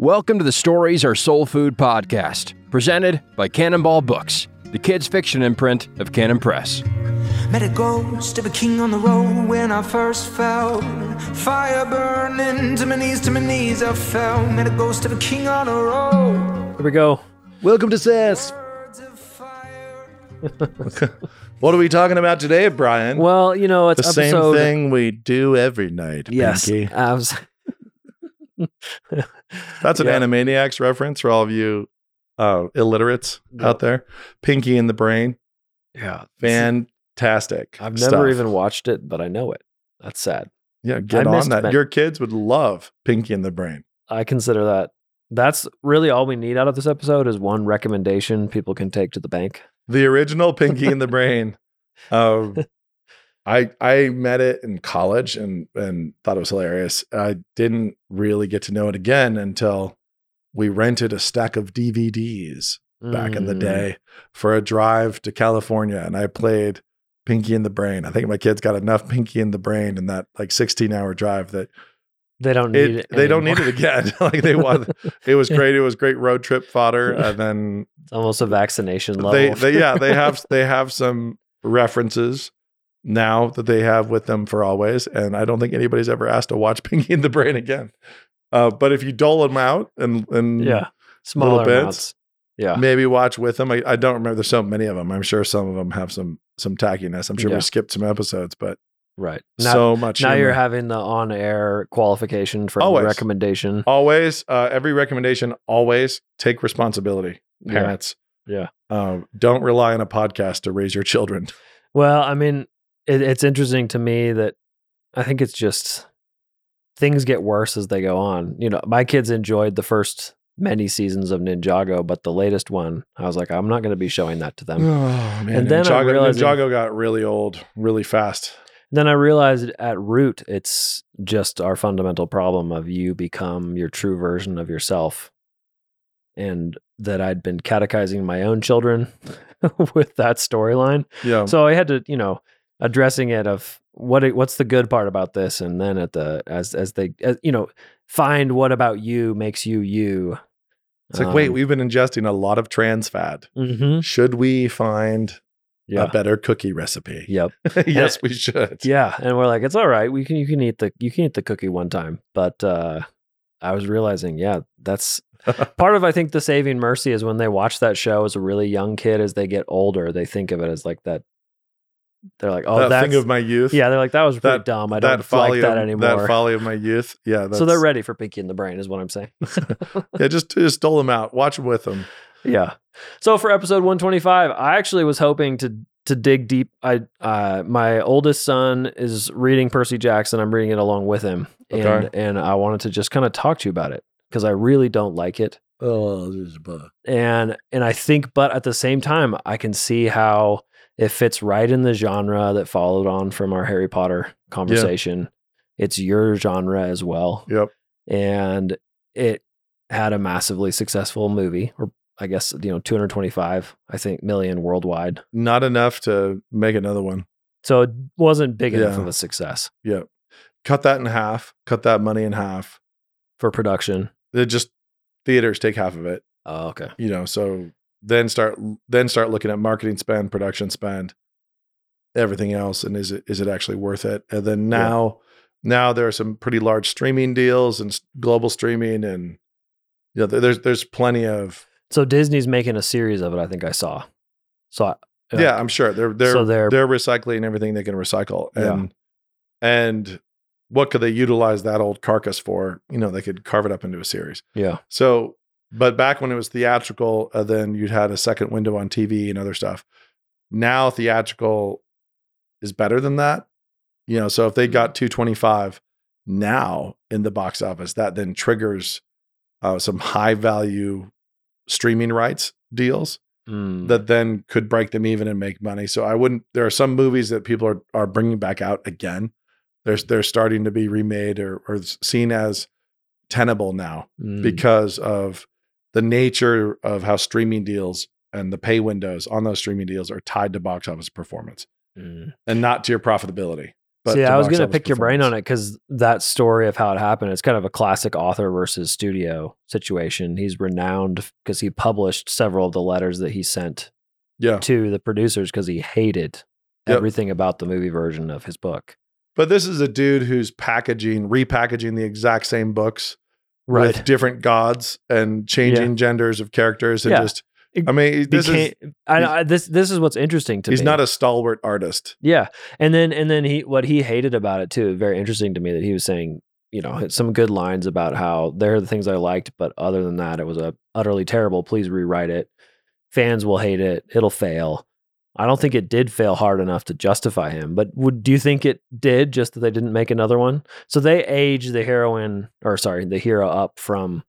Welcome to the Stories Are Soul Food podcast, presented by Canonball Books, the kids' fiction imprint of Canon Press. Met a ghost of a king on the road when I first fell. Fire burning to my knees, to my knees I fell. Met a ghost of a king on the road. Here we go. Welcome to SAS. Birds of fire. What are we talking about today, Brian? Well, you know, it's the same thing we do every night. Yes. Pinky. I was- That's an Yeah. Animaniacs reference for all of you uh, illiterates out there. Pinky and the Brain. yeah. Fantastic. I've never stuff. even watched it, but I know it. That's sad. Yeah, get I on that. Your kids would love Pinky and the Brain. I consider that. That's really all we need out of this episode is one recommendation people can take to the bank. The original Pinky in the Brain. Uh, I I met it in college and and thought it was hilarious. I didn't really get to know it again until we rented a stack of DVDs back in the Mm. day for a drive to California, and I played Pinky and the Brain. I think my kids got enough Pinky and the Brain in that like 16 hour drive that They don't need it, it. they don't need it again. like they want it was great. It was great road trip fodder, and then It's almost a vaccination level. they, they yeah they have they have some references now that they have with them for always and i don't think anybody's ever asked to watch pinky and the brain again uh, but if you dole them out and and yeah. Smaller bits. amounts. Yeah. maybe watch with them I, I don't remember there's so many of them i'm sure some of them have some some tackiness i'm sure Yeah. we skipped some episodes but Right. Now, so much now you're having the on air qualification for Always. recommendation. always uh, every recommendation always take responsibility Yeah. parents Yeah. uh, don't rely on a podcast to raise your children Well, I mean, it, it's interesting to me that I think it's just things get worse as they go on. You know, my kids enjoyed the first many seasons of Ninjago, but the latest one, I was like, I'm not going to be showing that to them. Oh man! And then Ninjago, Ninjago got really old really fast. then I realized at root, it's just our fundamental problem of you become your true version of yourself. And that I'd been catechizing my own children with that storyline. Yeah, so I had to, you know, addressing it of what what's the good part about this, and then at the as as they as, you know find what about you makes you you. it's like wait, Um, we've been ingesting a lot of trans fat. mhm. Should we find yeah a better cookie recipe? yep yes, we should. yeah, and we're like it's all right. We can you can eat the you can eat the cookie one time, but uh I was realizing yeah that's part of I think the saving mercy is when they watch that show as a really young kid as they get older they think of it as like that. They're like oh that that's thing of my youth. yeah they're like that was pretty That- dumb. I don't folly like that of, anymore. That folly of my youth. Yeah, that's, so they're ready for Pinky and the Brain, is what I'm saying. Yeah, just just dole them out. Watch them with them. yeah. So for episode 125, I actually was hoping to to dig deep. I uh, my oldest son is reading Percy Jackson. I'm reading it along with him, and Okay. and I wanted to just kind of talk to you about it because I really don't like it, Oh, this is bug. and and I think, but at the same time, I can see how it fits right in the genre that followed on from our Harry Potter conversation. It's your genre as well Yep. and it had a massively successful movie or i guess you know 225 i think million worldwide Not enough to make another one. so it wasn't big enough of a success Yep. Cut that in half. Cut that money in half. for production It just theaters take half of it. oh okay you know so then start then start looking at marketing spend production spend everything else and is it is it actually worth it? And then Yeah. now now there are some pretty large streaming deals and global streaming and you know there's there's plenty of so disney's making a series of it i think i saw. So I, yeah i'm sure. They're they're So they're- they're, recycling everything they can recycle Yeah. and and what could they utilize that old carcass for? You know they could carve it up into a series. Yeah. So, but back when it was theatrical, uh, then you'd had a second window on TV and other stuff. Now theatrical is better than that. You know, so if they got 225 now in the box office, that then triggers uh, some high value streaming rights deals Mm. that then could break them even and make money. So I wouldn't. There are some movies that people are are bringing back out again. There's they're starting to be remade or or seen as tenable now Mm. because of the nature of how streaming deals and the pay windows on those streaming deals are tied to box office performance Mm. and not to your profitability. But to I was going to pick your brain on it because that story of how it happened, it's kind of a classic author versus studio situation. He's renowned because he published several of the letters that he sent Yeah, to the producers because he hated Yep. everything about the movie version of his book. but this is a dude who's packaging, repackaging the exact same books with different gods and changing genders of characters and Yeah. just. I mean, this Became, is I, I, this this is what's interesting to he's me. He's not a stalwart artist. Yeah, and then and then he what he hated about it too. Very interesting to me that he was saying, you know, some good lines about how there are the things I liked, but other than that, it was a utterly terrible. Please rewrite it. Fans will hate it. It'll fail. I don't think it did fail hard enough to justify him. But would do you think it did? Just that they didn't make another one. So they age the heroine, or sorry, the hero up from,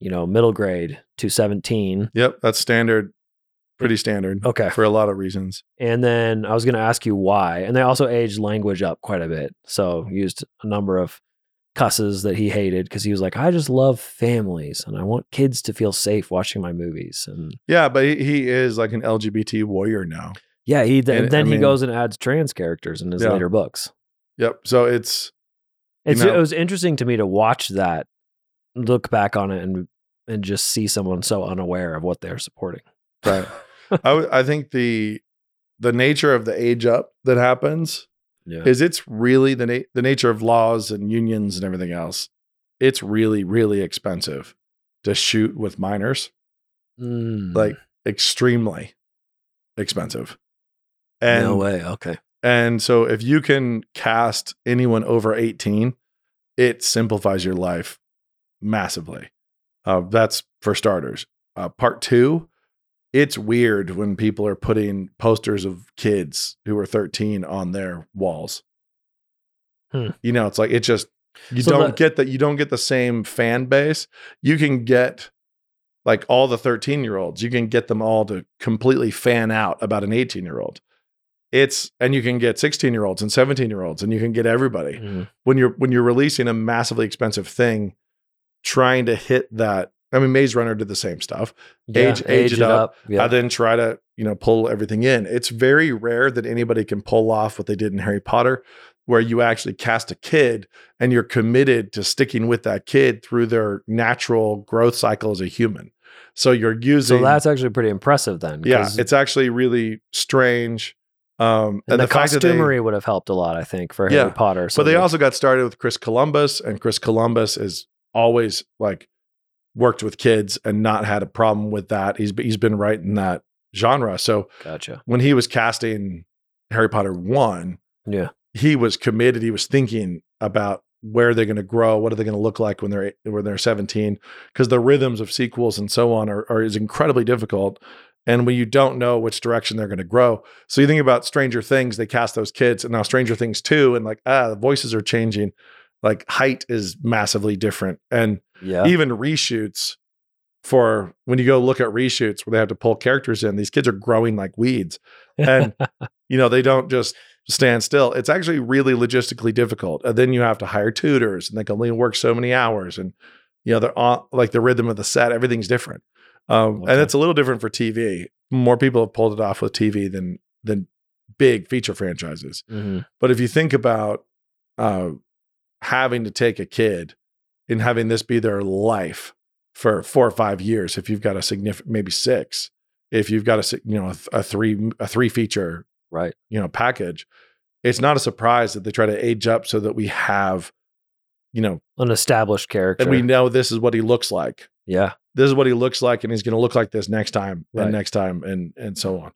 you know, middle grade to seventeen. Yep, that's standard, pretty standard Okay. for a lot of reasons. And then I was going to ask you why. And they also aged language up quite a bit. So mm. used a number of cusses that he hated because he was like, I just love families and I want kids to feel safe watching my movies. And Yeah, but he, he is like an LGBT warrior now. yeah, he th- And, then I he mean- goes and adds trans characters in his Yeah. later books. Yep. So it's It's, know- it was interesting to me to watch that, look back on it, and and just see someone so unaware of what they're supporting. right. I w- I think the the nature of the age up that happens Yeah. is it's really the na- the nature of laws and unions and everything else. It's really really expensive to shoot with minors, Mm. like extremely expensive. And no way. Okay. and so if you can cast anyone over 18, it simplifies your life massively. Uh, that's for starters. Uh, part two, it's weird when people are putting posters of kids who are 13 on their walls. Hmm. You know, it's like it just you So don't that- get that you don't get the same fan base. You can get like all the 13 year olds, you can get them all to completely fan out about an 18 year old. It's and you can get 16 year olds and 17 year olds and you can get everybody Mhm. when you're when you're releasing a massively expensive thing, trying to hit that. I mean, Maze Runner did the same stuff. Yeah, Age- age it up. Yeah. I then try to you know pull everything in. It's very rare that anybody can pull off what they did in Harry Potter, where you actually cast a kid and you're committed to sticking with that kid through their natural growth cycle as a human. So you're using So that's actually pretty impressive then. Yeah, it's actually really strange. Um, and, the, fact that they- costumery would have helped a lot, I think, for Yeah, Harry Potter. So but they also got started with Chris Columbus, and Chris Columbus is always like worked with kids and not had a problem with that. He's he's been right in that genre. So gotcha. when he was casting Harry Potter one, Yeah, he was committed. He was thinking about where they're going to grow, what are they going to look like when they're when they're 17, because the rhythms of sequels and so on are, are is incredibly difficult. And when you don't know which direction they're going to grow, so you think about Stranger Things, they cast those kids, and now Stranger Things two, and like ah, the voices are changing, like height is massively different, and yeah, even reshoots for when you go look at reshoots where they have to pull characters in, these kids are growing like weeds. And you know they don't just stand still. It's actually really logistically difficult. And then you have to hire tutors and they can only work so many hours and you know they're on like the rhythm of the set everything's different. Um, Okay. and it's a little different for tv more people have pulled it off with tv than than big feature franchises. Mhm. but if you think about uh, having to take a kid and having this be their life for four or five years, if you've got a significant, maybe six, if you've got a you know a, a three a three feature right. you know package, it's not a surprise that they try to age up so that we have, you know, An established character. and we know this is what he looks like. yeah, This is what he looks like, and he's going to look like this next time Right. and next time and and so on.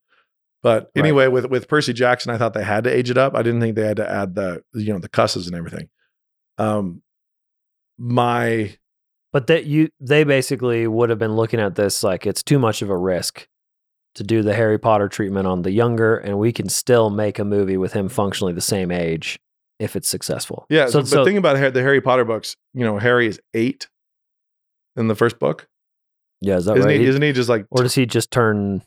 But Right. anyway, with with Percy Jackson, I thought they had to age it up. I didn't think they had to add the you know the cusses and everything. Um, my but that you they basically would have been looking at this like it's too much of a risk to do the Harry Potter treatment on the younger, and we can still make a movie with him functionally the same age if it's successful. yeah. So, but so think about the Harry Potter books. You know, Harry is eight in the first book, yeah, is that isn't right? he? Isn't he just like or does he just turn?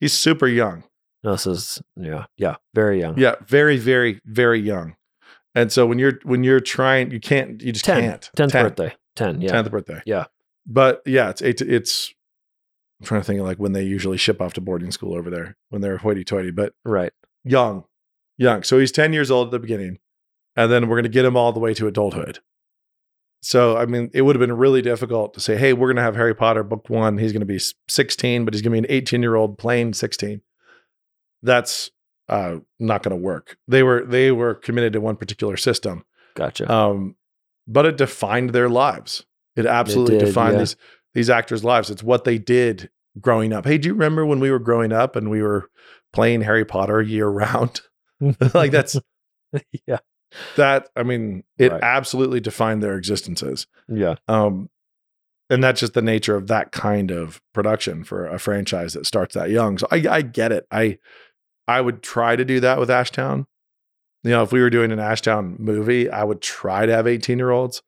he's super young? No, this is yeah, yeah, very young. Yeah, very, very, very young. And so when you're when you're trying, you can't, you just 10, can't. 10th 10. birthday, ten. Yeah, 10th birthday. Yeah. But yeah, it's eight. it's I'm trying to think of like when they usually ship off to boarding school over there when they're hoity toity, but right. young, young. So he's 10 years old at the beginning. and then we're going to get him all the way to adulthood. So, I mean, it would have been really difficult to say, hey, we're going to have Harry Potter book one. He's going to be 16, but he's going to be an 18 year old playing 16. That's uh, not going to work. They were they were committed to one particular system, Gotcha. um, but it defined their lives. It absolutely did, defined yeah. these these actors' lives. It's what they did growing up. Hey, do you remember when we were growing up and we were playing Harry Potter year round? like that's yeah. that. I mean, it Right. absolutely defined their existences. Yeah. Um, and that's just the nature of that kind of production for a franchise that starts that young. So I, I get it. I I would try to do that with Ashtown. You know, if we were doing an Ashtown movie, I would try to have 18 year olds.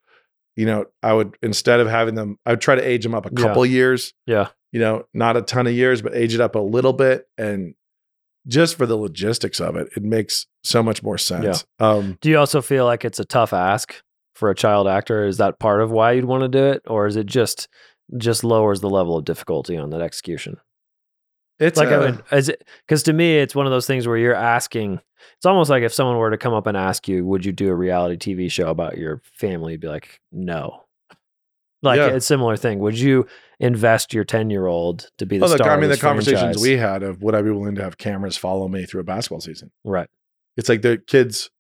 You know, I would instead of having them, I would try to age them up a Yeah. couple years. Yeah. You know, not a ton of years, but age it up a little bit. And just for the logistics of it, it makes so much more sense. Um, Do you also feel like it's a tough ask for a child actor? Is that part of why you'd want to do it, or is it just just lowers the level of difficulty on that execution? It's like I uh, would, because to me it's one of those things where you're asking. It's almost like if someone were to come up and ask you, "Would you do a reality TV show about your family?" You'd be like, "No." Like Yeah. a similar thing. Would you invest your ten year old to be the well, the, star? I mean, the this conversations franchise? we had of would I be willing to have cameras follow me through a basketball season? right. it's like the kids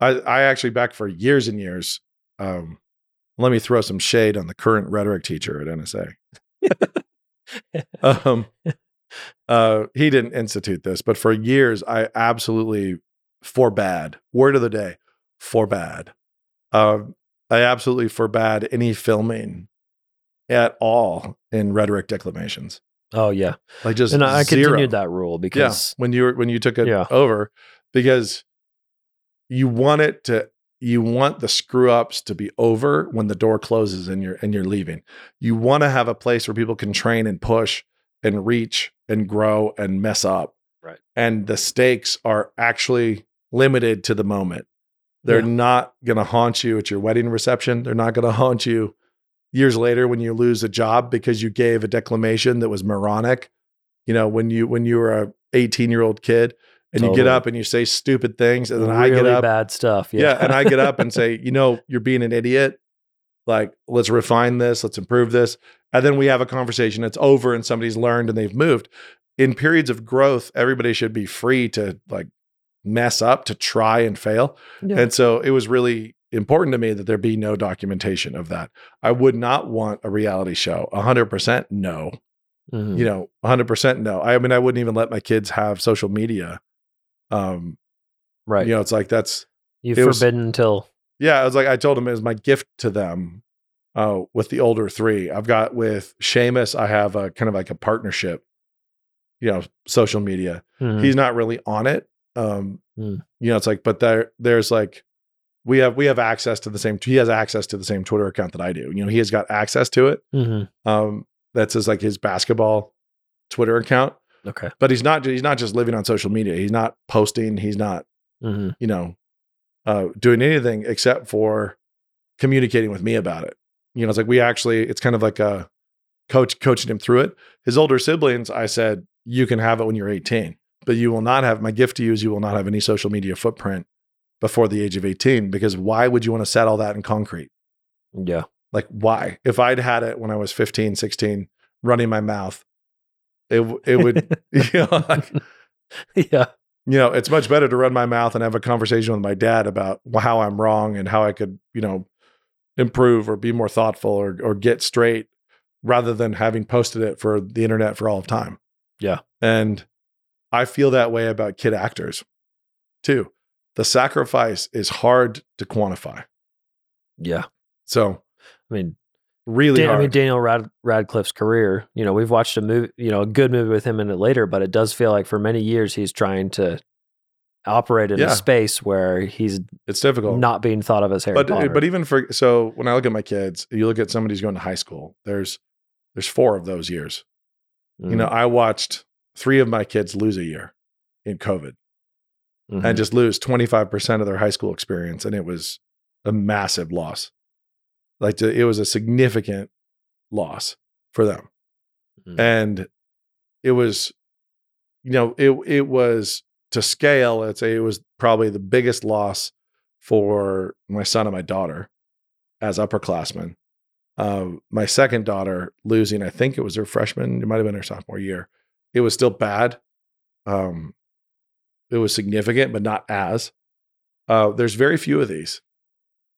i i actually back for years and years um let me throw some shade on the current rhetoric teacher at nsa um uh he didn't institute this but for years i absolutely forbade word of the day forbade um i absolutely forbade any filming at all in rhetoric declamations Oh yeah, like just and I, zero. continued that rule Yeah, because when you were when you took it Yeah. over, because you want it to you want the screw ups to be over when the door closes and you're and you're leaving. You want to have a place where people can train and push and reach and grow and mess up. Right. And the stakes are actually limited to the moment. They're Yeah. not going to haunt you at your wedding reception. They're not going to haunt you years later when you lose a job because you gave a declamation that was moronic. You know, when you when you were a 18 year old kid and you get up and you say stupid things, and then I get up, bad stuff. yeah. and I get up and say, you know, you're being an idiot. Like, let's refine this, let's improve this, and then we have a conversation. It's over, and somebody's learned and they've moved. In periods of growth, everybody should be free to like mess up, to try and fail. Yeah. And so it was really important to me that there be no documentation of that. I would not want a reality show. 100% no. Mhm. You know, 100% no. I mean, I wouldn't even let my kids have social media. Um, right. you know, it's like that's You've was- forbidden until yeah, I was like, I told him it was my gift to them uh, with the older three. I've got with Seamus, I have a kind of like a partnership, you know, social media. Mhm. He's not really on it. Um, Hmm. You know, it's like, but there, there's like, we have we have access to the same. He has access to the same Twitter account that I do. You know, he has got access to it. Mhm. Um, that's his like his basketball Twitter account. okay. But he's not. He's not just living on social media. He's not posting. He's not hmm you know, uh, doing anything except for communicating with me about it. You know, it's like we actually, it's kind of like a coach coaching him through it. His older siblings, I said, you can have it when you're 18, but you will not have, my gift to you is you will not have any social media footprint before the age of 18, because why would you want to set all that in concrete? Yeah. Like, why? If I'd had it when I was 15, 16, running my mouth, it, it would, you know, like, yeah. you know, it's much better to run my mouth and have a conversation with my dad about how I'm wrong and how I could, you know, improve or be more thoughtful or or get straight rather than having posted it for the internet for all of time. Yeah. And I feel that way about kid actors too. The sacrifice is hard to quantify. Yeah. So I mean, really Dan- I mean Daniel Rad- Radcliffe's career. You know, we've watched a movie, you know, a good movie with him in it later, but it does feel like for many years he's trying to operate in Yeah. a space where he's it's difficult. not being thought of as Harry but uh, Potter. but even for so when I look at my kids, you look at somebody who's going to high school. There's there's four of those years. You know, mm-hmm. I watched three of my kids lose a year in COVID and mm-hmm. just lose 25% of their high school experience. And it was a massive loss. Like to, it was a significant loss for them. Mhm. And it was, you know, it, it was to scale, I'd say it was probably the biggest loss for my son and my daughter as upperclassmen. Um, my second daughter losing, I think it was her freshman, it might have been her sophomore year. It was still bad. Um, it was significant, but not as. Uh, there's very few of these.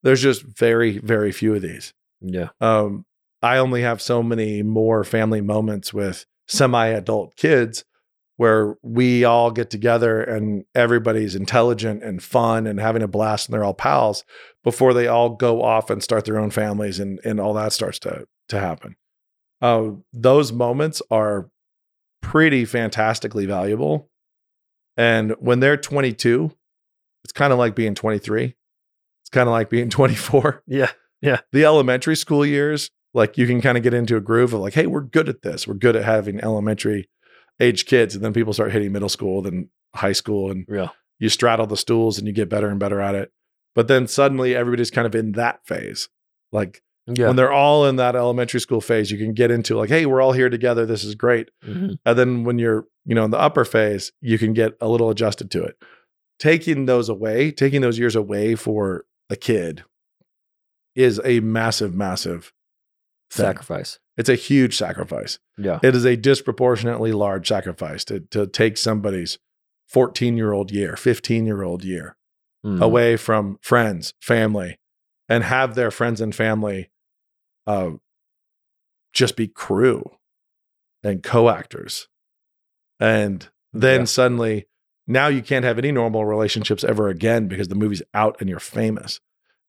There's just very, very few of these. Yeah. Um, I only have so many more family moments with semi adult kids where we all get together and everybody's intelligent and fun and having a blast and they're all pals before they all go off and start their own families and, and all that starts to, to happen. Uh, those moments are pretty fantastically valuable. And when they're 22, it's kind of like being 23. It's kind of like being 24 Yeah. Yeah. The elementary school years, like you can kind of get into a groove of like, hey, we're good at this. We're good at having elementary age kids. And then people start hitting middle school, then high school, and Yeah. you straddle the stools and you get better and better at it. But then suddenly everybody's kind of in that phase. Like Yeah. when they're all in that elementary school phase, you can get into like, hey, we're all here together. This is great. Mhm. And then when you're, you know, in the upper phase, you can get a little adjusted to it. Taking those away, taking those years away for a kid is a massive, massive thing. Sacrifice. It's a huge sacrifice. Yeah. It is a disproportionately large sacrifice to, to take somebody's 14 year old year, 15 year old year Mhm. away from friends, family, and have their friends and family uh, just be crew and co actors. And then Yeah. suddenly, now you can't have any normal relationships ever again because the movie's out and you're famous.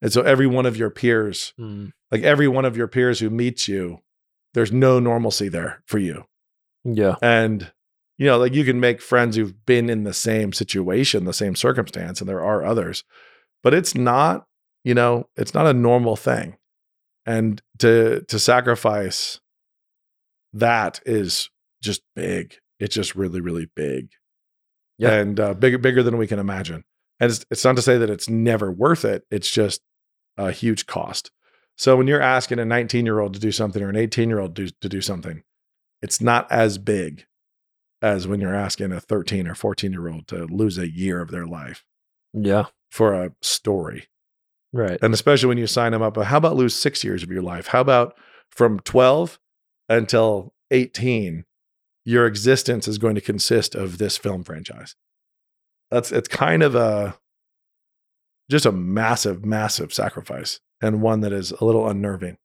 And so every one of your peers, Mm. Like every one of your peers who meets you, there's no normalcy there for you. Yeah. And, you know, like you can make friends who've been in the same situation, the same circumstance, and there are others, but it's not, you know, it's not a normal thing. And to to sacrifice that is just big. It's just really, really big. Yeah. And uh, bigger, bigger than we can imagine. And it's, it's not to say that it's never worth it. It's just a huge cost. So when you're asking a 19 year old to do something or an 18 year old to, to do something, it's not as big as when you're asking a 13 or 14 year old to lose a year of their life Yeah. for a story. Right. And especially when you sign them up, But how about lose six years of your life? How about from 12 until 18, your existence is going to consist of this film franchise? That's it's kind of a just a massive, massive sacrifice and one that is a little unnerving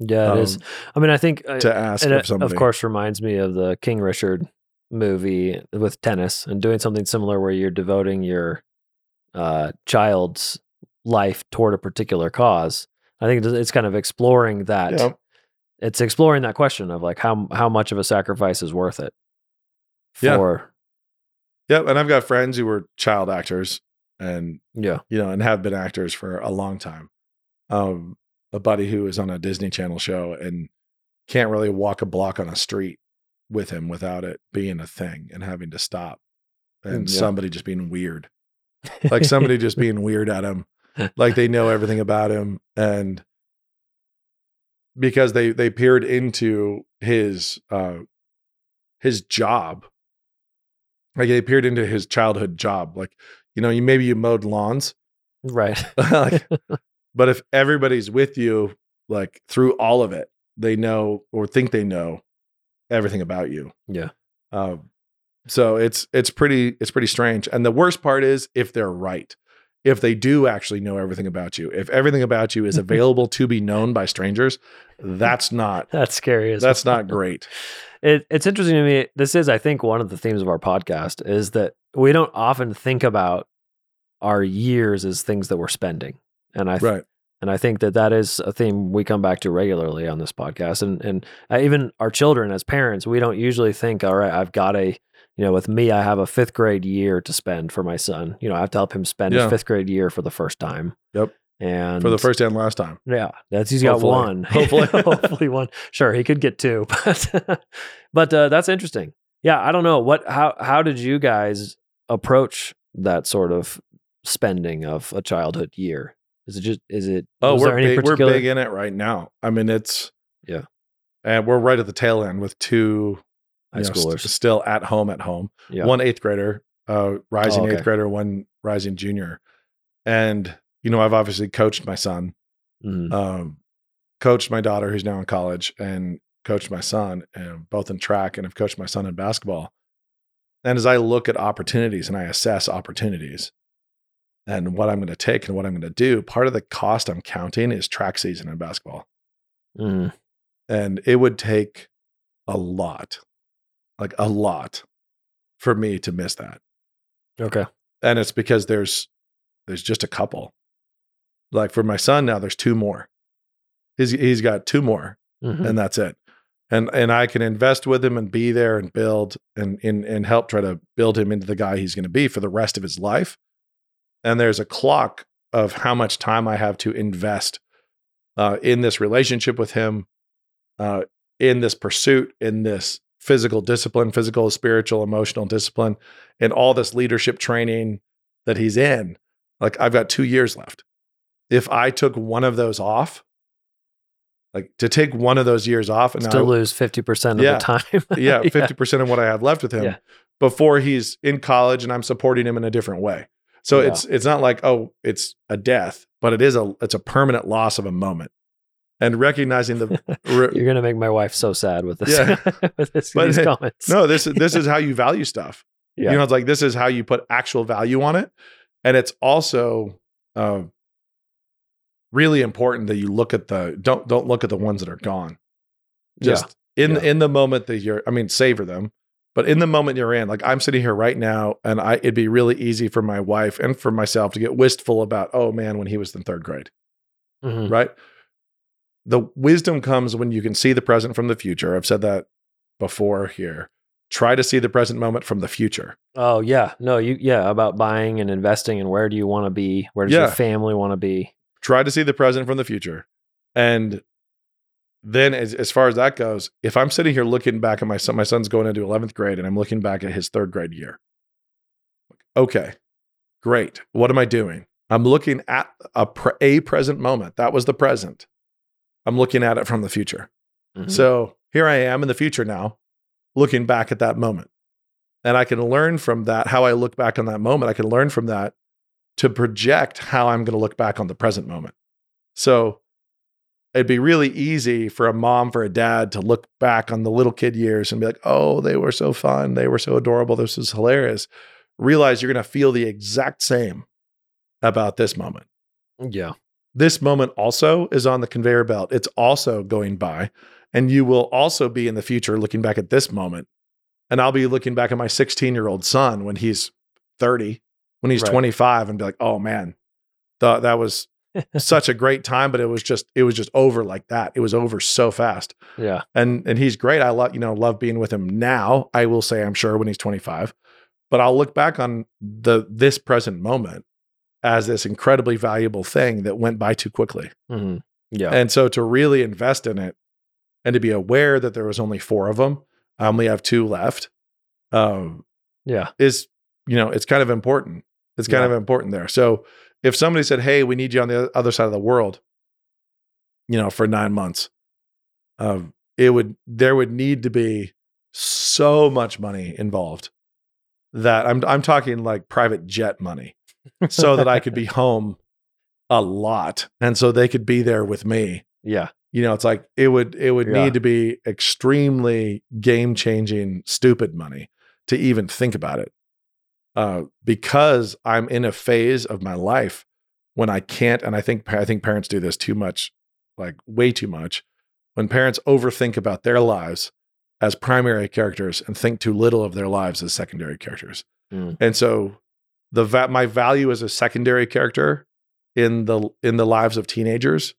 Yeah, it is. um, I mean, I think uh, to ask and of it, somebody. of course reminds me of the King Richard movie with tennis and doing something similar where you're devoting your uh, child's life toward a particular cause. I think it's- kind of exploring that. Yeah. It's exploring that question of like how how much of a sacrifice is worth it Yeah. for Yep. And I've got friends who were child actors and yeah you know, and have been actors for a long time. Um, a buddy who is on a Disney Channel show and can't really walk a block on a street with him without it being a thing and having to stop and Yeah. somebody just being weird. Like somebody just being weird at him, like they know everything about him. And because they they peered into his uh his job. Like they peered into his childhood job. Like, you know, you maybe you mowed lawns, right like, but if everybody's with you like through all of it they know or think they know everything about you yeah um, so it's it's pretty it's pretty strange and the worst part is if they're right if they do actually know everything about you if everything about you is available to be known by strangers that's not that's scary as that's well. not great it, it's interesting to me. This is, I think, one of the themes of our podcast is that we don't often think about our years as things that we're spending, and I right and I think that that is a theme we come back to regularly on this podcast, and and uh, even our children as parents, we don't usually think, all right, I've got a you know, with me, I have a fifth grade year to spend for my son. You know, I have to help him spend Yeah. his fifth grade year for the first time. Yep. And for the first and last time yeah, that's he's got one. Hopefully. hopefully one. Sure, he could get two, but but uh, that's interesting. Yeah, I don't know what how how did you guys approach that sort of spending of a childhood year? Is it just is it? Oh, we're big, we're big in it right now. I mean, it's Yeah. and we're right at the tail end with two High know, st- schoolers. still at home at home. Yeah. One eighth grader, uh, rising Oh, okay. eighth grader, one rising junior, and you know, I've obviously coached my son, Mhm. um, coached my daughter who's now in college, and coached my son, and both in track, and have coached my son in basketball. And as I look at opportunities and I assess opportunities and what I'm going to take and what I'm going to do, part of the cost I'm counting is track season in basketball. Mhm. And it would take a lot, like a lot, for me to miss that. Okay. And it's because there's there's just a couple. Like for my son now, there's two more. He's he's got two more, Mhm. and that's it. And and I can invest with him and be there and build and and, and help try to build him into the guy he's going to be for the rest of his life. And there's a clock of how much time I have to invest uh, in this relationship with him, uh, in this pursuit, in this physical discipline, physical, spiritual, emotional discipline, and all this leadership training that he's in. Like I've got two years left. If I took one of those off, like to take one of those years off and Still I, lose 50% of Yeah. the time. yeah, 50% of what I have left with him Yeah. before he's in college and I'm supporting him in a different way. So Yeah. it's it's not like, oh, it's a death, but it is a it's a permanent loss of a moment. And recognizing the re- You're going to make my wife so sad with this. Yeah. with this, But these hey, comments. no, this is this is how you value stuff. Yeah. You know, it's like this is how you put actual value on it. And it's also uh, really important that you look at the don't don't look at the ones that are gone. Just in Yeah. in the moment that you're, I mean, savor them. But in the moment you're in, like I'm sitting here right now, and I it'd be really easy for my wife and for myself to get wistful about, oh man, when he was in third grade Mhm. right? The wisdom comes when you can see the present from the future. I've said that before here. Try to see the present moment from the future. Oh yeah, no, you yeah about buying and investing and where do you want to be? Where does Yeah. your family want to be? Try to see the present from the future. And then as, as far as that goes, if I'm sitting here looking back at my son, my son's going into 11th grade and I'm looking back at his third grade year. Okay, great. What am I doing? I'm looking at a, pre- a present moment. That was the present. I'm looking at it from the future. Mhm. So here I am in the future now, looking back at that moment. And I can learn from that, how I look back on that moment. I can learn from that to project how I'm going to look back on the present moment. So it'd be really easy for a mom, for a dad to look back on the little kid years and be like, oh, they were so fun. They were so adorable. This was hilarious. Realize you're going to feel the exact same about this moment yeah. this moment also is on the conveyor belt. It's also going by. And you will also be in the future looking back at this moment. And I'll be looking back at my 16 year old son when he's 30, when he's Right. 25, and be like, oh man, th- that was such a great time, but it was just, it was just over like that. It was over so fast. Yeah. And and he's great. I love, you know, love being with him now. I will say I'm sure when he's 25. But I'll look back on the this present moment as this incredibly valuable thing that went by too quickly. hmm Yeah. And so to really invest in it and to be aware that there was only four of them, I only have two left, um, yeah. is, you know, it's kind of important. It's kind Yeah. of important there. So if somebody said, Hey, we need you on the other side of the world, you know, for nine months, um, it would, there would need to be so much money involved that I'm, I'm talking like private jet money so that I could be home a lot. And so they could be there with me Yeah. you know it's like it would it would Yeah. need to be extremely game changing stupid money to even think about it uh, because i'm in a phase of my life when i can't and i think i think parents do this too much like way too much when parents overthink about their lives as primary characters and think too little of their lives as secondary characters Mm. and so the va- my value as a secondary character in the in the lives of teenagers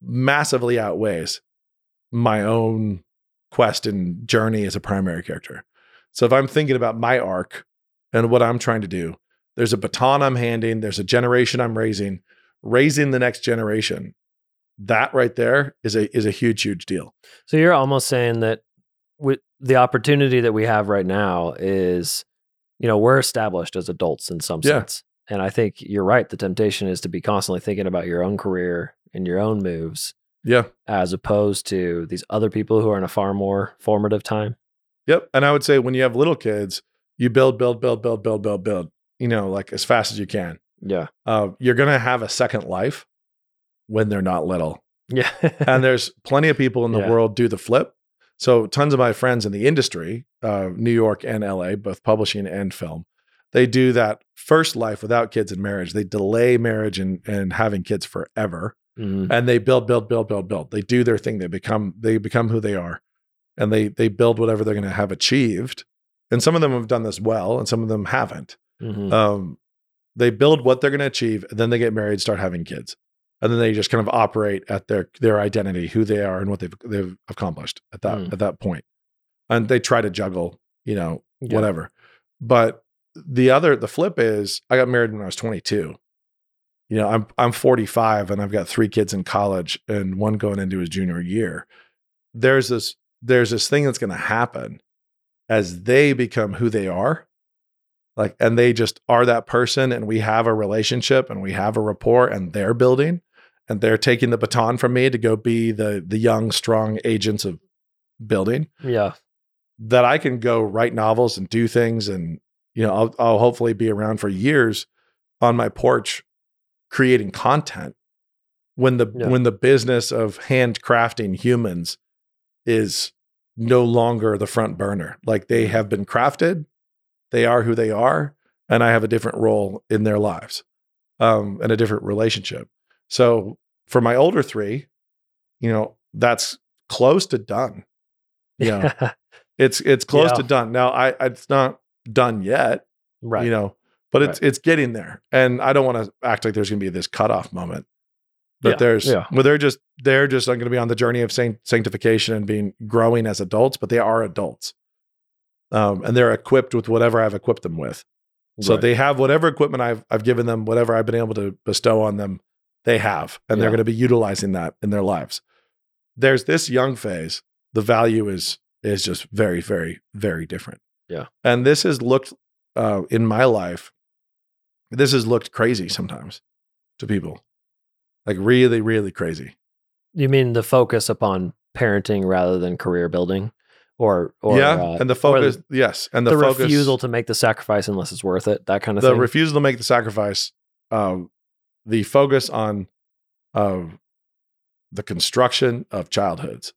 massively outweighs my own quest and journey as a primary character. So if I'm thinking about my arc and what I'm trying to do, there's a baton I'm handing, there's a generation I'm raising, raising the next generation. That right there is a is a huge huge deal. So you're almost saying that with the opportunity that we have right now is, you know, we're established as adults in some Yeah. sense. And I think you're right. The temptation is to be constantly thinking about your own career and your own moves Yeah. as opposed to these other people who are in a far more formative time. Yep. And I would say when you have little kids, you build, build, build, build, build, build, build, you know, like as fast as you can. Yeah. Uh, you're going to have a second life when they're not little. Yeah. and there's plenty of people in the Yeah. world do the flip. So tons of my friends in the industry, uh, New York and LA, both publishing and film, they do that first life without kids and marriage. They delay marriage and and having kids forever, Mhm. and they build, build, build, build, build. They do their thing. They become they become who they are, and they they build whatever they're going to have achieved. And some of them have done this well, and some of them haven't Mhm. um, they build what they're going to achieve, and then they get married, start having kids, and then they just kind of operate at their their identity, who they are, and what they've they've accomplished at that Mm. at that point. And they try to juggle, you know, Yeah. whatever. But the other the flip is, I got married when I was 22. You know, I'm I'm 45, and I've got three kids in college, and one going into his junior year. There's this there's this thing that's going to happen as they become who they are like and they just are that person and we have a relationship and we have a rapport and they're building and they're taking the baton from me to go be the the young strong agents of building Yeah. that I can go write novels and do things and you know I'll, I'll hopefully be around for years on my porch creating content when the Yeah. when the business of handcrafting humans is no longer the front burner. Like they have been crafted they are who they are and i have a different role in their lives um, and a different relationship. So for my older three you know that's close to done. Yeah it's it's close Yeah. to done. Now i it's not done yet right. you know but it's it's getting there and i don't want to act like there's going to be this cutoff moment but Yeah, there's yeah. well they're just they're just going to be on the journey of sanctification and being growing as adults but they are adults um, and they're equipped with whatever i've equipped them with so Right. they have whatever equipment I've I've given them, whatever I've been able to bestow on them, they have, and they're going to be utilizing that in their lives. There's this young phase. The value is is just very, very, very different. Yeah. and this has looked uh, in my life. This has looked crazy sometimes to people, like really, really crazy. You mean the focus upon parenting rather than career building, or or yeah, uh, and the focus, yes, and the, the, focus, refusal to make the sacrifice unless it's worth it, that kind of the thing. refusal to make the sacrifice, um, the focus on uh, the construction of childhoods,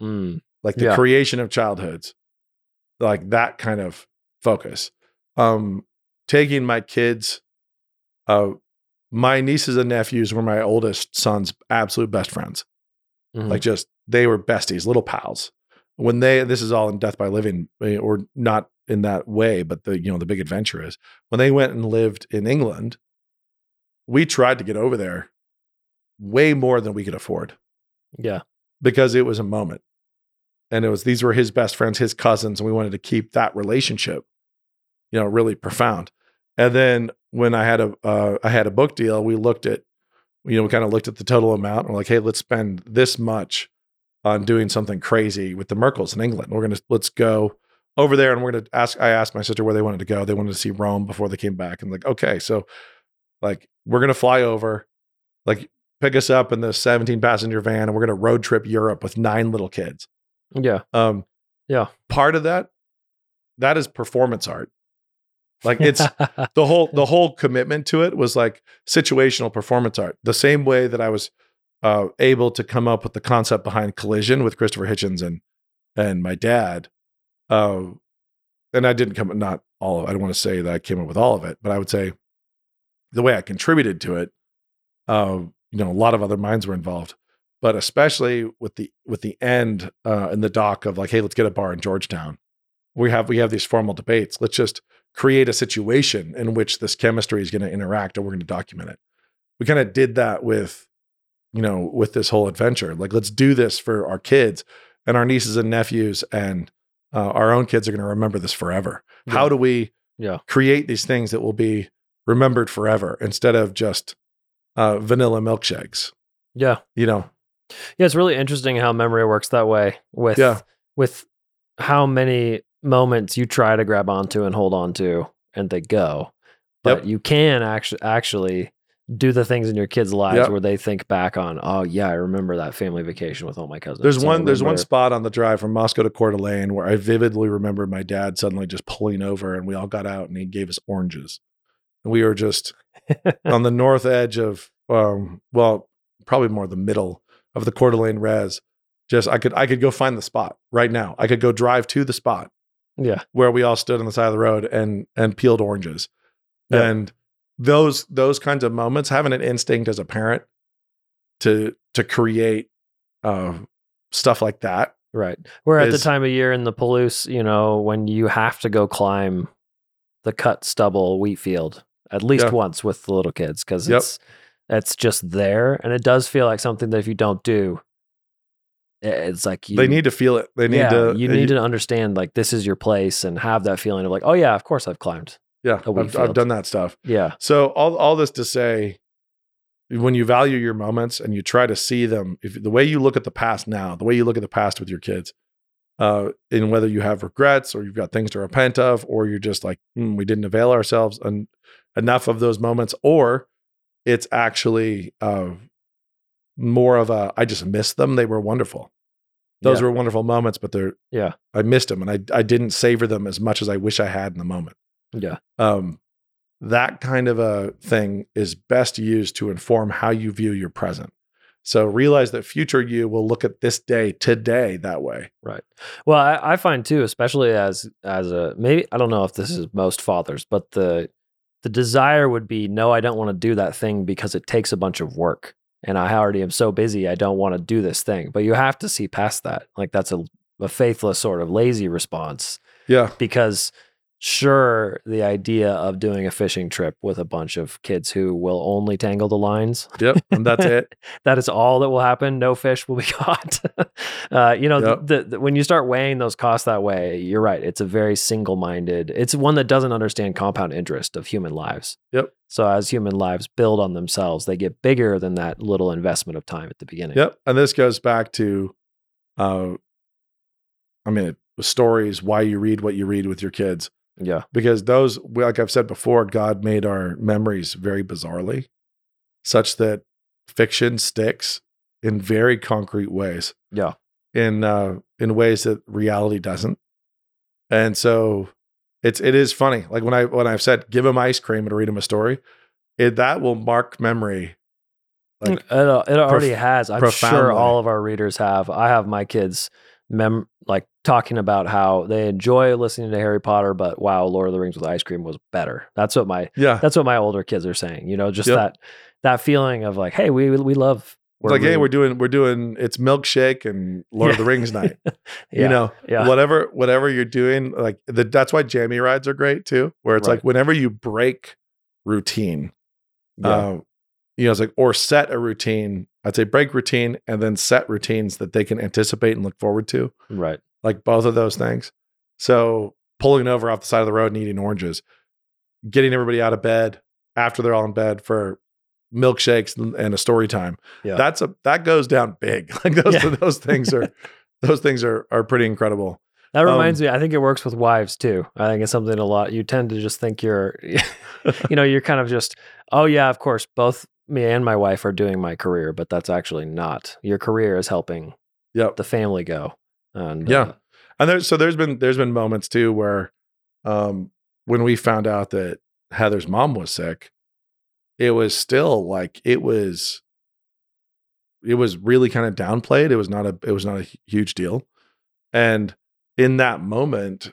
Mm, like the Yeah. creation of childhoods, like that kind of focus. Um, taking my kids, uh, my nieces and nephews were my oldest son's absolute best friends. mhm. Like just they were besties, little pals. When they this is all in Death by Living, eh, or not in that way, but the you know the big adventure is when they went and lived in England. We tried to get over there way more than we could afford yeah, because it was a moment, and it was these were his best friends, his cousins, and we wanted to keep that relationship, you know, really profound. And then when I had a uh, I had a book deal, we looked at, you know, we kind of looked at the total amount. And we're like, hey, let's spend this much on doing something crazy with the Merkles in England. We're gonna let's go over there, and we're gonna ask. I asked my sister where they wanted to go. They wanted to see Rome before they came back. And like, okay, so like we're gonna fly over, like pick us up in the 17 passenger van, and we're gonna road trip Europe with nine little kids. yeah, Um, Yeah. part of that that is performance art. Like it's the whole the whole commitment to it was like situational performance art. The same way that I was uh, able to come up with the concept behind Collision with Christopher Hitchens and and my dad. Uh, and I didn't come not all. Of, I don't want to say that I came up with all of it, but I would say the way I contributed to it. Uh, you know, a lot of other minds were involved, but especially with the with the end uh, in the doc of like, hey, let's get a bar in Georgetown. We have we have these formal debates. Let's just create a situation in which this chemistry is going to interact and we're going to document it. We kind of did that with, you know, with this whole adventure. Like, let's do this for our kids and our nieces and nephews, and uh, our own kids are going to remember this forever. How do we Yeah. create these things that will be remembered forever instead of just uh, vanilla milkshakes? yeah. You know, Yeah, it's really interesting how memory works that way with Yeah. with how many moments you try to grab onto and hold on to and they go. But Yep. you can actually actually do the things in your kids' lives Yep. where they think back on, oh yeah, I remember that family vacation with all my cousins. There's one. There's one spot on the drive from Moscow to Coeur d'Alene where I vividly remember my dad suddenly just pulling over, and we all got out, and he gave us oranges. And we were just on the north edge of, um, well, probably more the middle of the Coeur d'Alene res. Just I could I could go find the spot right now. I could go drive to the spot Yeah. where we all stood on the side of the road and and peeled oranges. Yeah. And those those kinds of moments, having an instinct as a parent to to create uh, stuff like that. Right. We're at the time of year in the Palouse, you know, when you have to go climb the cut stubble wheat field at least Yeah. once with the little kids because Yep. it's it's just there and it does feel like something that if you don't do it's like you they need to feel it. They need yeah, to. you need to understand like this is your place and have that feeling of like oh yeah of course I've climbed Yeah, I've, I've done that stuff. yeah So all all this to say, when you value your moments and you try to see them, if the way you look at the past now, the way you look at the past with your kids, uh, in whether you have regrets or you've got things to repent of, or you're just like "Hmm, we didn't avail ourselves and enough of those moments, or it's actually uh, more of a I just missed them. They were wonderful. Those Yeah. were wonderful moments, but they're Yeah. I missed them and I I didn't savor them as much as I wish I had in the moment yeah um, that kind of a thing is best used to inform how you view your present. So realize that future you will look at this day today that way. Right. Well, I, I find too, especially as as a maybe I don't know if this is most fathers, but the the desire would be no, I don't want to do that thing because it takes a bunch of work, and I already am so busy. I don't want to do this thing. But you have to see past that. Like that's a a faithless sort of lazy response Yeah. because sure the idea of doing a fishing trip with a bunch of kids who will only tangle the lines Yep. And that's it. that is all that will happen. No fish will be caught. uh, you know, Yep. the, the, when you start weighing those costs that way, you're right. It's a very single minded, it's one that doesn't understand compound interest of human lives. Yep. So as human lives build on themselves, they get bigger than that little investment of time at the beginning. Yep. And this goes back to, uh, I mean, stories, why you read what you read with your kids. Yeah. because those like i've said before god made our memories very bizarrely such that fiction sticks in very concrete ways Yeah. in uh in ways that reality doesn't and so it's it is funny like when i when i've said give him ice cream and read him a story it that will mark memory like it, uh, it already has. I'm sure all of our readers have. I have my kids mem like talking about how they enjoy listening to Harry Potter, but wow, Lord of the Rings with ice cream was better. That's what my yeah that's what my older kids are saying. You know, just Yep. that that feeling of like, hey, we we love. it's like hey we're doing we're doing it's milkshake and lord of the rings night Yeah, you know yeah, whatever whatever you're doing like the, that's why jammy rides are great too where it's Right. like whenever you break routine yeah, uh, you know it's like or set a routine i'd say break routine and then set routines that they can anticipate and look forward to right. like both of those things so pulling over off the side of the road and eating oranges getting everybody out of bed after they're all in bed for milkshakes and- a story time Yeah. that's a that goes down big like those Yeah. those things are those things are are pretty incredible That Um, reminds me. I think it works with wives too. I think it's something a lot. You tend to just think you're, you know, you're kind of just, oh yeah, of course, both me and my wife are doing my career, but that's actually not. Your career is helping Yep. the family go. And Yeah. uh, And there's so there's been there's been moments too where um when we found out that Heather's mom was sick, it was still like it was it was really kind of downplayed. It was not a it was not a huge deal. And in that moment,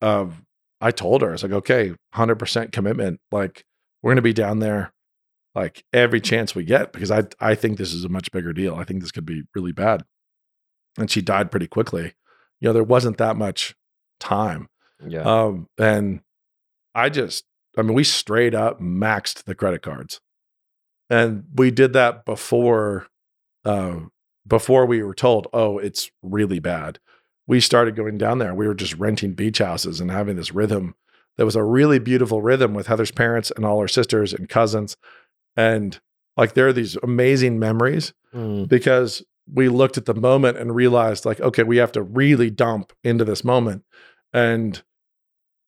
um, I told her, I was like, okay, 100% commitment. Like, we're going to be down there like every chance we get because I, I think this is a much bigger deal. I think this could be really bad. And she died pretty quickly. You know, there wasn't that much time. yeah, Um, and I just, I mean, we straight up maxed the credit cards, and we did that before, uh, before we were told, oh, it's really bad. We started going down there. We were just renting beach houses and having this rhythm that was a really beautiful rhythm with Heather's parents and all her sisters and cousins, and like there are these amazing memories Mm, because we looked at the moment and realized like okay we have to really dump into this moment and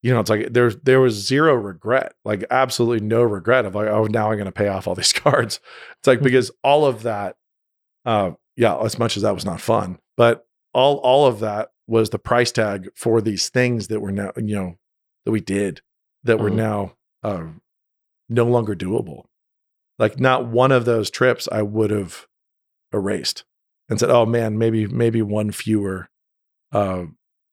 you know it's like there's there was zero regret like absolutely no regret of like oh now i'm going to pay off all these cards it's like Mhm. because all of that uh yeah as much as that was not fun but all all of that was the price tag for these things that were now you know that we did that were Mhm. now uh, no longer doable. Like not one of those trips I would have erased and said, "Oh man, maybe maybe one fewer uh,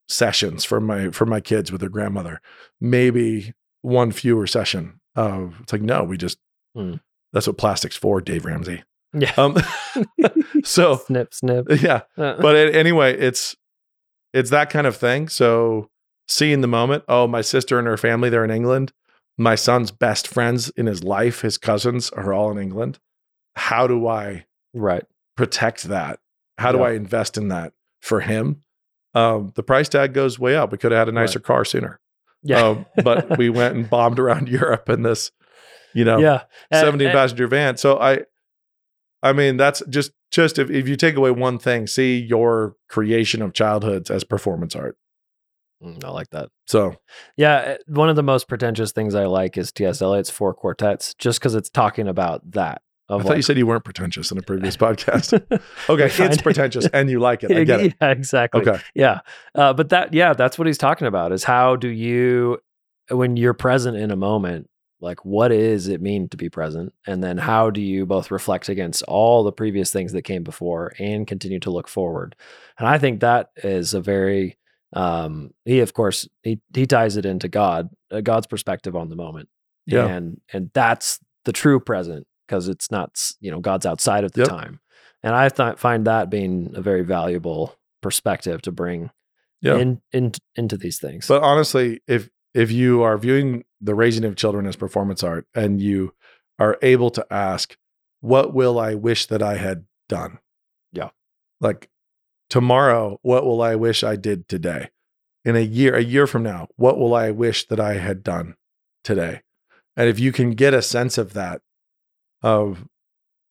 sessions for my for my kids with their grandmother, maybe one fewer session." It's like no, we just Hmm. that's what plastic's for, Dave Ramsey. Yeah. Um, so snip, snip. yeah, Uh, but it, anyway, it's it's that kind of thing. So seeing the moment, oh, my sister and her family, they're in England. My son's best friends in his life, his cousins are all in England. How do I right. protect that? How do Yeah. I invest in that for him? Um, the price tag goes way up. We could have had a nicer car sooner. Yeah. Um, but we went and bombed around Europe in this, you know, yeah. And- 17 and- passenger van. So I, I mean, that's just, just if, if you take away one thing, see your creation of childhoods as performance art. Mm, I like that. So Yeah, uh, one of the most pretentious things I like is T.S. Eliot's Four Quartets, just because it's talking about that. I thought you said you weren't pretentious in a previous podcast. Okay. It's pretentious and you like it. I get it. Yeah, exactly. Okay. Yeah, uh, but that yeah, that's what he's talking about. Is how do you, when you're present in a moment, like what is it mean to be present, and then how do you both reflect against all the previous things that came before and continue to look forward? And I think that is a very um he of course he he ties it into god uh, god's perspective on the moment Yeah. and and that's the true present because it's not you know god's outside of the Yep. time and i th- find that being a very valuable perspective to bring Yeah. in, in into these things But honestly, if if you are viewing the raising of children as performance art and you are able to ask, what will I wish that I had done? Yeah. Like tomorrow, what will I wish I did today? In a year, a year from now, what will I wish that I had done today? And if you can get a sense of that, of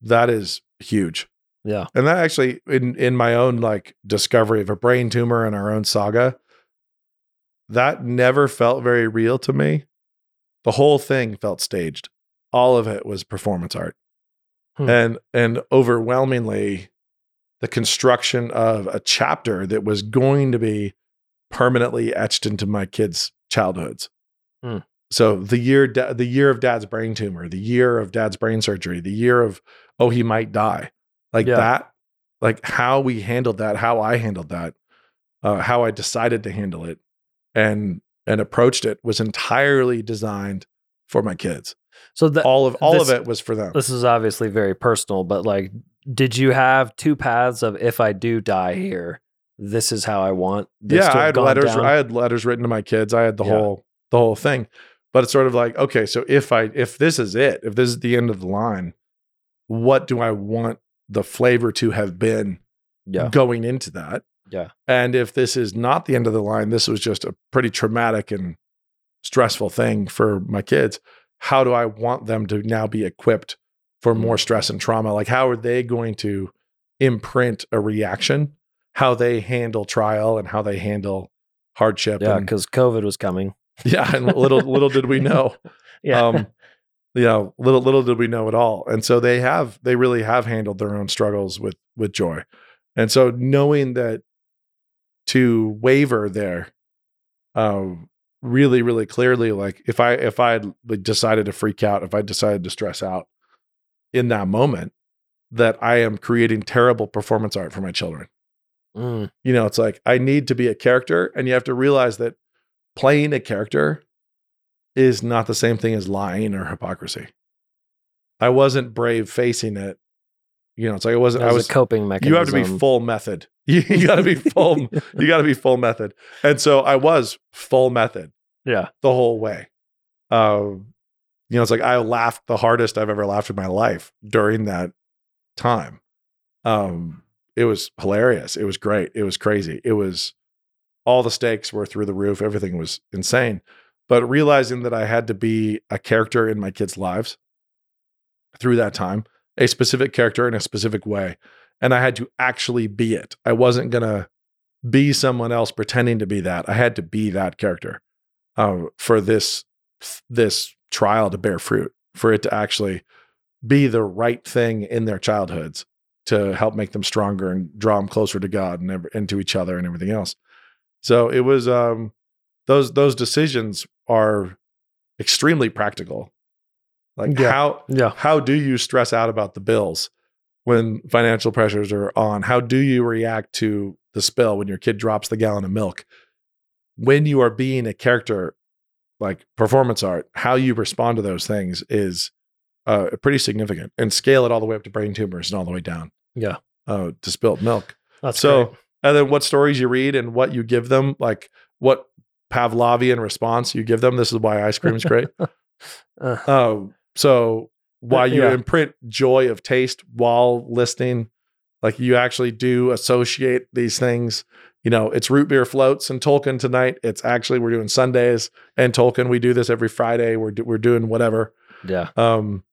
that is huge. yeah And that actually, in in my own like discovery of a brain tumor and our own saga, that never felt very real to me. The whole thing felt staged. All of it was performance art, Hmm. and and overwhelmingly, the construction of a chapter that was going to be permanently etched into my kids' childhoods. Hmm. So the year, da- the year of dad's brain tumor, the year of dad's brain surgery, the year of oh he might die, like Yeah. that, like how we handled that, how I handled that, uh, how I decided to handle it, and and approached it was entirely designed for my kids. so that all of all this- of it was for them. this is obviously very personal but like did you have two paths of if i do die here this is how i want this yeah, to I had letters. down? I had letters written to my kids. I had the Yeah. whole the whole thing. But it's sort of like, okay, so if I if this is it, if this is the end of the line, what do I want the flavor to have been yeah going into that? Yeah. And if this is not the end of the line, this was just a pretty traumatic and stressful thing for my kids. How do I want them to now be equipped for more stress and trauma? Like, how are they going to imprint a reaction? How they handle trial and how they handle hardship? yeah because covid was coming yeah. And little little did we know yeah um, you know, little little did we know at all. And so they have they really have handled their own struggles with with joy. And so knowing that to waver there, um, really really clearly, like if I if I had decided to freak out, if I decided to stress out in that moment, that I am creating terrible performance art for my children. Mm, You know, it's like I need to be a character, and you have to realize that playing a character is not the same thing as lying or hypocrisy. I wasn't brave facing it. You know, it's like I wasn't. that I was, was. a coping mechanism You have to be full method. You, you got to be full. you got to be full method. And so I was full method yeah the whole way. Um, you know, it's like I laughed the hardest I've ever laughed in my life during that time. Um, it was hilarious. It was great. It was crazy. It was all the stakes were through the roof. Everything was insane. But realizing that I had to be a character in my kids' lives through that time, a specific character in a specific way, and I had to actually be it. I wasn't gonna be someone else pretending to be that. I had to be that character uh, for this this trial to bear fruit, for it to actually be the right thing in their childhoods to help make them stronger and draw them closer to God and, and to each other and everything else. So it was um, those those decisions are extremely practical. Like Yeah. how Yeah. how do you stress out about the bills when financial pressures are on? How do you react to the spill when your kid drops the gallon of milk? When you are being a character like performance art, how you respond to those things is uh, pretty significant and scale it all the way up to brain tumors and all the way down Yeah. uh, to spilled milk. That's so, great. and then what stories you read and what you give them, like what Pavlovian response you give them. This is why ice cream is great. Uh, Um, so why you yeah. imprint joy of taste while listening, like you actually do associate these things. You know, it's root beer floats and Tolkien tonight. It's actually we're doing sundaes and Tolkien. We do this every Friday. We're do, we're doing whatever. yeah. Um,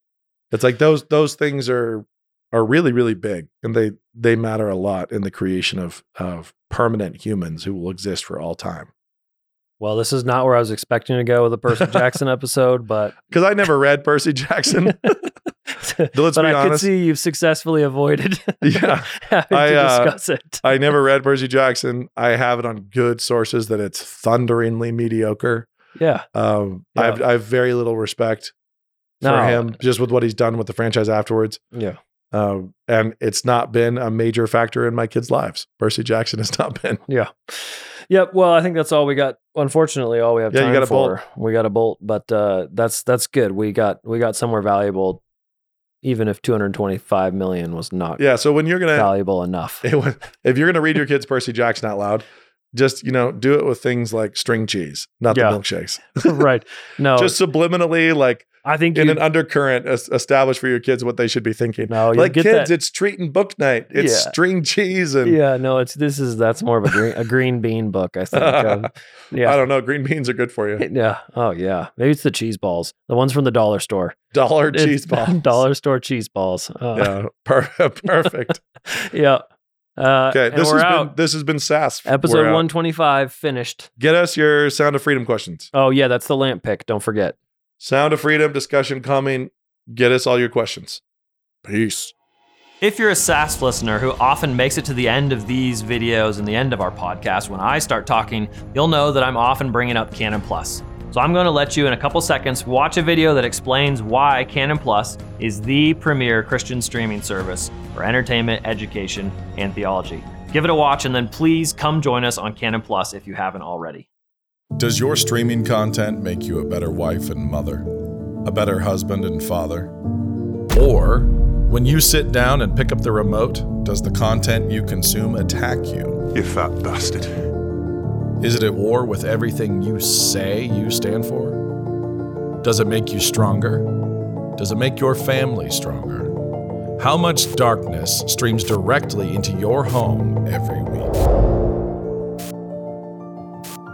it's like those those things are are really really big and they they matter a lot in the creation of of permanent humans who will exist for all time. Well, this is not where I was expecting to go with the Percy Jackson episode, but Because I never read Percy Jackson. Let's be I can honest. see you've successfully avoided Yeah. having I, to uh, discuss it. I never read Percy Jackson. I have it on good sources that it's thunderingly mediocre. yeah. Um, Yeah. I, have, I have very little respect for No. him just with what he's done with the franchise afterwards. Yeah. Um, and it's not been a major factor in my kids' lives. Percy Jackson has not been. Yeah. Yep. Well, I think that's all we got. Unfortunately, all we have Yeah, you got a for. bolt. We got a bolt, but uh, that's that's good. We got we got somewhere valuable, even if 225 million was not Yeah. So when you're gonna valuable enough. it if you're gonna read your kids Percy Jackson out loud, just you know do it with things like string cheese, not Yeah. the milkshakes. right. No, Just subliminally, like I think in an undercurrent, es- establish for your kids what they should be thinking. no, like kids, that. it's treat and book night. It's Yeah. string cheese and yeah, no, it's this is that's more of a green a green bean book. I think. Um, yeah. I don't know. Green beans are good for you. Yeah. Oh, yeah. Maybe it's the cheese balls, the ones from the dollar store. Dollar It's cheese balls. dollar store cheese balls. Uh, Yeah, per- perfect. yeah. Uh, Okay, this has out. been this has been SAS. Episode 125 finished. Get us your Sound of Freedom questions. Oh, yeah. That's the lamp pick. Don't forget. Sound of Freedom discussion coming. Get us all your questions. Peace. If you're a SAS listener who often makes it to the end of these videos and the end of our podcast, when I start talking, you'll know that I'm often bringing up Canon Plus. So I'm going to let you, in a couple seconds, watch a video that explains why Canon Plus is the premier Christian streaming service for entertainment, education, and theology. Give it a watch and then please come join us on Canon Plus if you haven't already. Does your streaming content make you a better wife and mother? A better husband and father? Or, when you sit down and pick up the remote, does the content you consume attack you? You fat bastard. Is it at war with everything you say you stand for? Does it make you stronger? Does it make your family stronger? How much darkness streams directly into your home every week?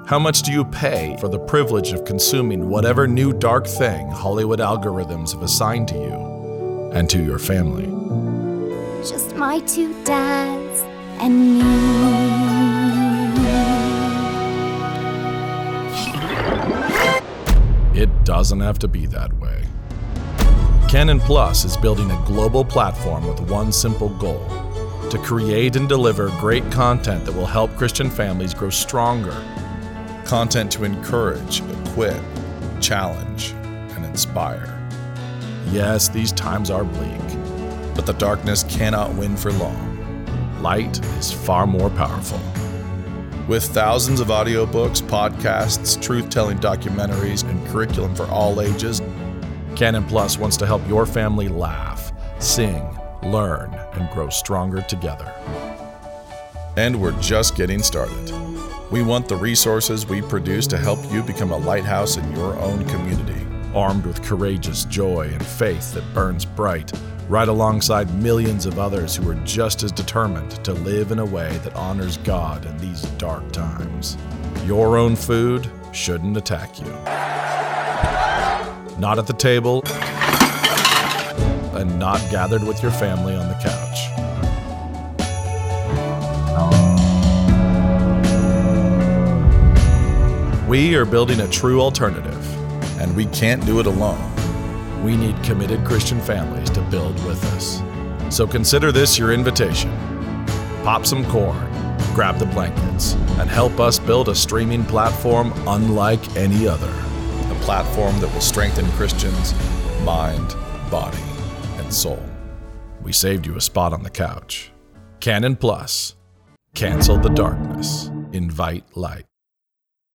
How much do you pay for the privilege of consuming whatever new dark thing Hollywood algorithms have assigned to you and to your family? Just my two dads and me. It doesn't have to be that way. Canon Plus is building a global platform with one simple goal to create and deliver great content that will help Christian families grow stronger. Content to encourage, equip, challenge, and inspire. Yes, these times are bleak, but the darkness cannot win for long. Light is far more powerful. With thousands of audiobooks, podcasts, truth telling documentaries, and curriculum for all ages, Canon Plus wants to help your family laugh, sing, learn, and grow stronger together. And we're just getting started. We want the resources we produce to help you become a lighthouse in your own community, armed with courageous joy and faith that burns bright, right alongside millions of others who are just as determined to live in a way that honors God in these dark times. Your own food shouldn't attack you. Not at the table, and not gathered with your family on the couch. We are building a true alternative, and we can't do it alone. We need committed Christian families to build with us. So consider this your invitation. Pop some corn, grab the blankets, and help us build a streaming platform unlike any other. A platform that will strengthen Christians, mind, body, and soul. We saved you a spot on the couch. Canon Plus. Cancel the darkness. Invite light.